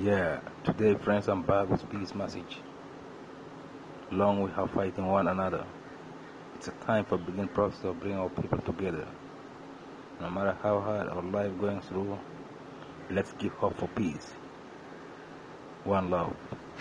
Yeah, today, friends, I'm back with peace message. Long we have fighting one another. It's a time for begin process of bringing our people together. No matter how hard our life going through, let's give hope for peace. One love.